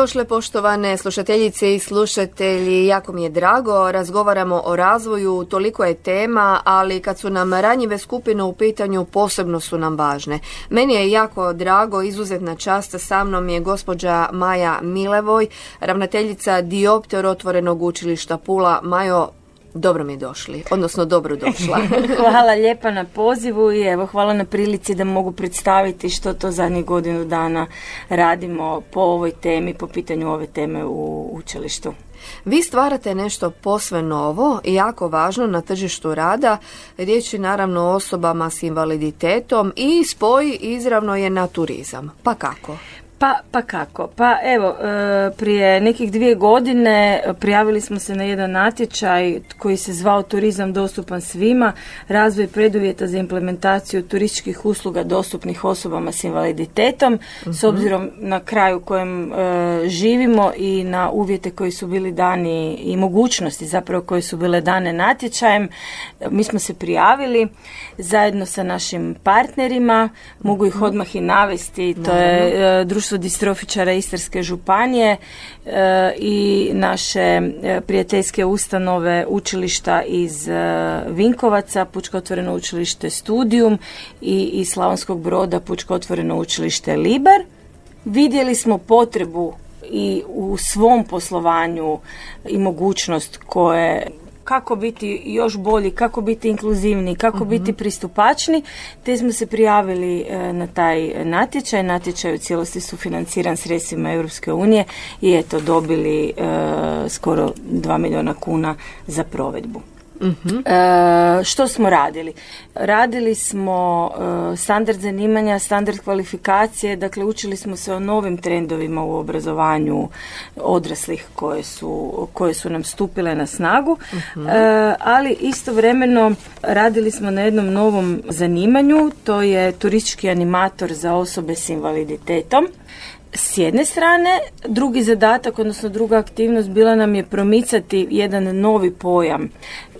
Dobro mi došle poštovane slušateljice i slušatelji, jako mi je drago, razgovaramo o razvoju, toliko je tema, ali kad su nam ranjive skupine u pitanju posebno su nam važne. Meni je jako drago, izuzetna časta sa mnom je gospođa Maja Milevoj, ravnateljica Diopter otvorenog učilišta Pula. Majo, dobro mi došli, odnosno dobro došla. hvala lijepa na pozivu i evo hvala na prilici da mogu predstaviti što to zadnjih godinu dana radimo po ovoj temi, po pitanju ove teme u učilištu. Vi stvarate nešto posve novo i jako važno na tržištu rada. Riječ je naravno o osobama s invaliditetom i spoj izravno je na turizam. Pa kako? Pa, pa kako? Pa evo, e, prije nekih dvije godine prijavili smo se na jedan natječaj koji se zvao Turizam dostupan svima, razvoj preduvjeta za implementaciju turističkih usluga dostupnih osobama s invaliditetom, s mhm. obzirom na kraj u kojem e, živimo i na uvjete koji su bili dani i mogućnosti zapravo koje su bile dane natječajem. Mi smo se prijavili zajedno sa našim partnerima, mogu ih mhm. odmah i navesti, to je e, društvo Društvo distrofičara Istarske županije e, i naše e, prijateljske ustanove učilišta iz e, Vinkovaca, Pučko otvoreno učilište Studijum i iz Slavonskog broda Pučko otvoreno učilište Libar. Vidjeli smo potrebu i u svom poslovanju i mogućnost koje kako biti još bolji, kako biti inkluzivni, kako mhm. biti pristupačni, te smo se prijavili e, na taj natječaj. Natječaj u cijelosti su financiran sredstvima Europske unije i eto dobili e, skoro 2 milijuna kuna za provedbu. E, što smo radili? Radili smo e, standard zanimanja, standard kvalifikacije, dakle učili smo se o novim trendovima u obrazovanju odraslih koje su, koje su nam stupile na snagu, e, ali istovremeno radili smo na jednom novom zanimanju, to je turistički animator za osobe s invaliditetom s jedne strane, drugi zadatak, odnosno druga aktivnost bila nam je promicati jedan novi pojam,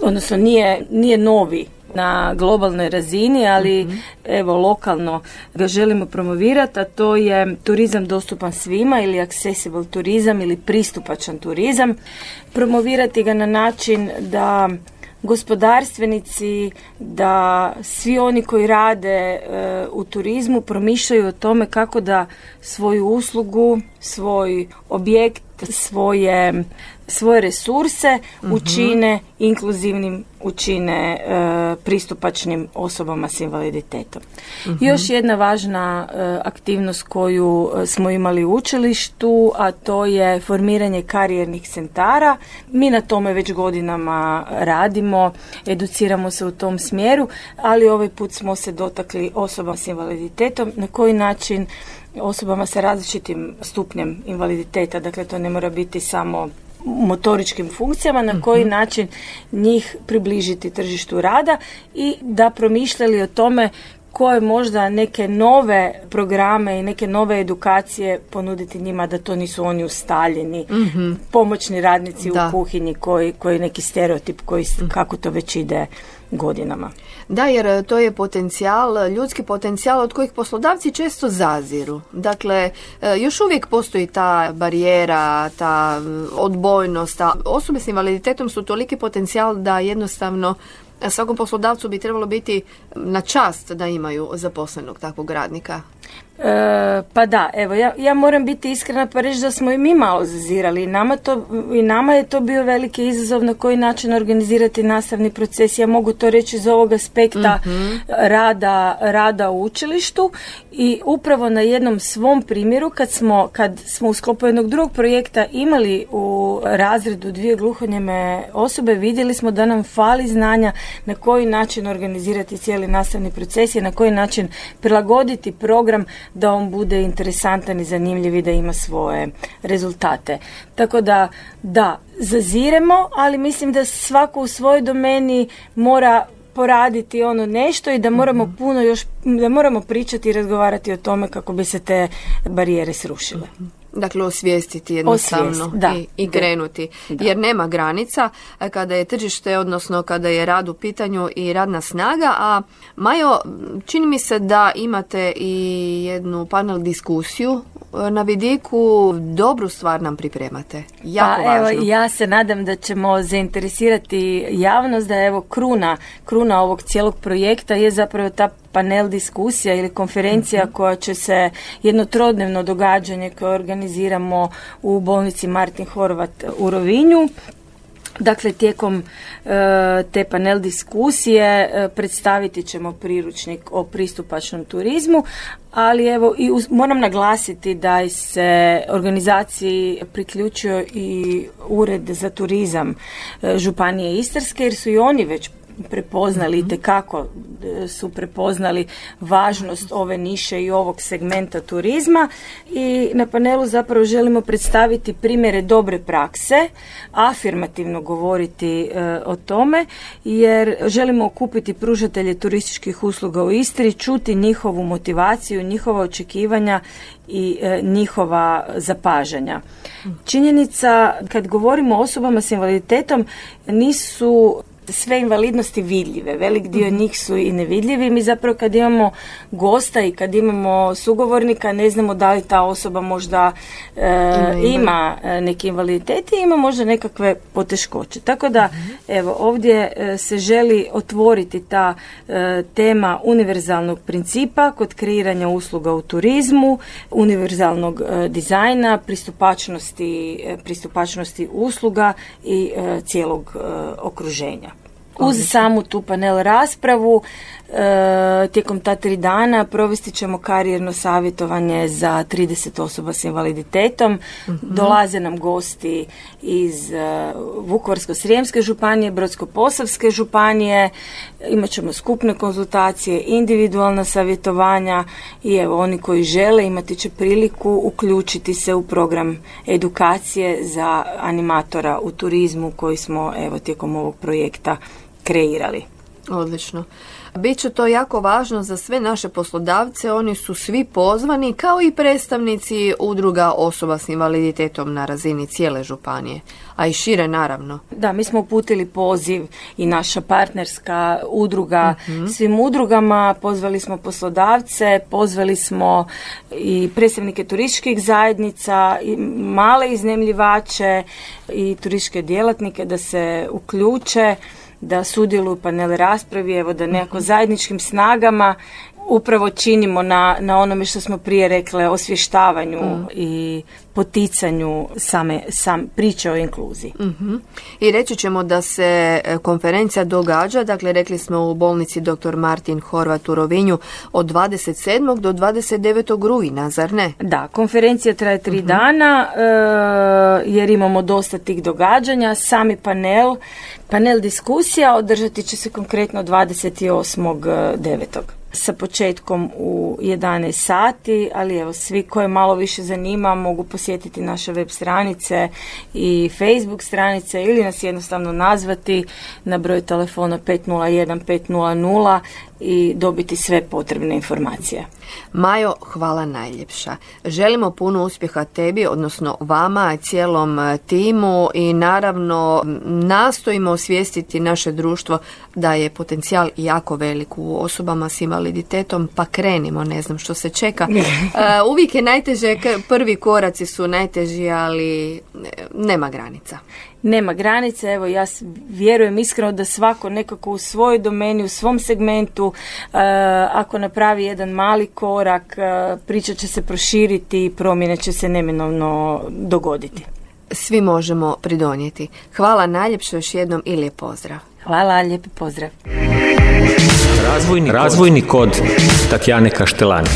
odnosno nije, nije novi na globalnoj razini, ali mhm. evo lokalno ga želimo promovirati, a to je turizam dostupan svima ili accessible turizam ili pristupačan turizam. Promovirati ga na način da gospodarstvenici, da svi oni koji rade e, u turizmu promišljaju o tome kako da svoju uslugu, svoj objekt, svoje svoje resurse mhm. učine inkluzivnim, učine e, pristupačnim osobama s invaliditetom. Mhm. Još jedna važna e, aktivnost koju e, smo imali u učilištu, a to je formiranje karijernih centara. Mi na tome već godinama radimo, educiramo se u tom smjeru, ali ovaj put smo se dotakli osoba s invaliditetom, na koji način osobama sa različitim stupnjem invaliditeta, dakle to ne mora biti samo motoričkim funkcijama, na koji mhm. način njih približiti tržištu rada i da promišljali o tome koje možda neke nove programe i neke nove edukacije ponuditi njima da to nisu oni ustaljeni mm pomoćni radnici u kuhinji koji, koji neki stereotip koji mhm. kako to već ide godinama. Da, jer to je potencijal, ljudski potencijal od kojih poslodavci često zaziru. Dakle, e, još uvijek postoji ta barijera, ta odbojnost, a osobe s invaliditetom su toliki potencijal da jednostavno svakom poslodavcu bi trebalo biti na čast da imaju zaposlenog takvog radnika. E, pa da, evo, ja, ja moram biti iskrena pa reći da smo i mi malo zazirali. I nama, to, I nama je to bio veliki izazov na koji način organizirati nastavni proces. Ja mogu to reći iz ovog aspekta mhm. rada, rada u učilištu i upravo na jednom svom primjeru kad smo, kad smo u sklopu jednog drugog projekta imali u razredu dvije gluhonjeme osobe, vidjeli smo da nam fali znanja na koji način organizirati cijeli nastavni proces i na koji način prilagoditi program da on bude interesantan i zanimljiv i da ima svoje rezultate. Tako da, da, zaziremo, ali mislim da svako u svojoj domeni mora poraditi ono nešto i da moramo puno još, da moramo pričati i razgovarati o tome kako bi se te barijere srušile. Dakle, osvijestiti jednostavno da, i, i krenuti. Jer nema granica e, kada je tržište, odnosno kada je rad u pitanju i radna snaga. A Majo, čini mi se da imate i jednu panel diskusiju e, na vidiku. Dobru stvar nam pripremate. Jako pa, Evo, ja se nadam da ćemo zainteresirati javnost da evo kruna, kruna ovog cijelog projekta je zapravo ta panel diskusija ili konferencija mhm. koja će se jedno trodnevno događanje koje organiziramo u bolnici Martin Horvat u Rovinju. Dakle, tijekom e, te panel diskusije e, predstaviti ćemo priručnik o pristupačnom turizmu, ali evo i moram naglasiti da se organizaciji priključio i ured za turizam e, Županije Istarske jer su i oni već prepoznali mm kako e, su prepoznali važnost ove niše i ovog segmenta turizma. I na panelu zapravo želimo predstaviti primjere dobre prakse, afirmativno govoriti e, o tome jer želimo okupiti pružatelje turističkih usluga u Istri, čuti njihovu motivaciju, njihova očekivanja i e, njihova zapažanja. Činjenica kad govorimo o osobama s invaliditetom nisu sve invalidnosti vidljive. Velik dio mhm. njih su i nevidljivi. Mi zapravo kad imamo gosta i kad imamo sugovornika ne znamo da li ta osoba možda e, ima, e, neki invaliditet i ima možda nekakve poteškoće. Tako da mhm. evo ovdje e, se želi otvoriti ta tema univerzalnog principa kod kreiranja usluga u turizmu, univerzalnog dizajna, pristupačnosti, pristupačnosti usluga i cijelog okruženja. Uz samu tu panel raspravu e, tijekom ta tri dana provesti ćemo karijerno savjetovanje za 30 osoba s invaliditetom. Mhm. Dolaze nam gosti iz e, Vukovarsko-srijemske županije, Brodsko-posavske županije. Imat ćemo skupne konzultacije, individualna savjetovanja i evo oni koji žele imati će priliku uključiti se u program edukacije za animatora u turizmu koji smo evo tijekom ovog projekta kreirali. Odlično. Biće to jako važno za sve naše poslodavce, oni su svi pozvani kao i predstavnici udruga osoba s invaliditetom na razini cijele županije, a i šire naravno. Da, mi smo uputili poziv i naša partnerska udruga mhm. svim udrugama, pozvali smo poslodavce, pozvali smo i predstavnike turističkih zajednica, i male iznemljivače i turističke djelatnike da se uključe da sudjeluju u panel raspravi, evo da nekako mhm. zajedničkim snagama upravo činimo na, na onome što smo prije rekle, osvještavanju mm. i poticanju same sam priče o inkluziji. mm I reći ćemo da se e, konferencija događa, dakle rekli smo u bolnici dr. Martin Horvat u Rovinju od 27. do 29. rujna, zar ne? Da, konferencija traje tri mhm. dana e, jer imamo dosta tih događanja. Sami panel, panel diskusija održati će se konkretno 28.9 sa početkom u 11 sati, ali evo svi koje malo više zanima mogu posjetiti naše web stranice i Facebook stranice ili nas jednostavno nazvati na broj telefona 501 500 i dobiti sve potrebne informacije. Majo, hvala najljepša. Želimo puno uspjeha tebi, odnosno vama, cijelom e, timu i naravno nastojimo osvijestiti naše društvo da je potencijal jako velik u osobama s invaliditetom, pa krenimo, ne znam što se čeka. E, uvijek je najteže, prvi koraci su najteži, ali e, nema granica nema granice. Evo ja vjerujem iskreno da svako nekako u svojoj domeni, u svom segmentu, e, ako napravi jedan mali korak, uh, priča će se proširiti i promjene će se neminovno dogoditi. Svi možemo pridonijeti. Hvala najljepše još jednom i lijep pozdrav. Hvala, lijepi pozdrav. Razvojni, Razvojni kod Tatjane Kaštelani.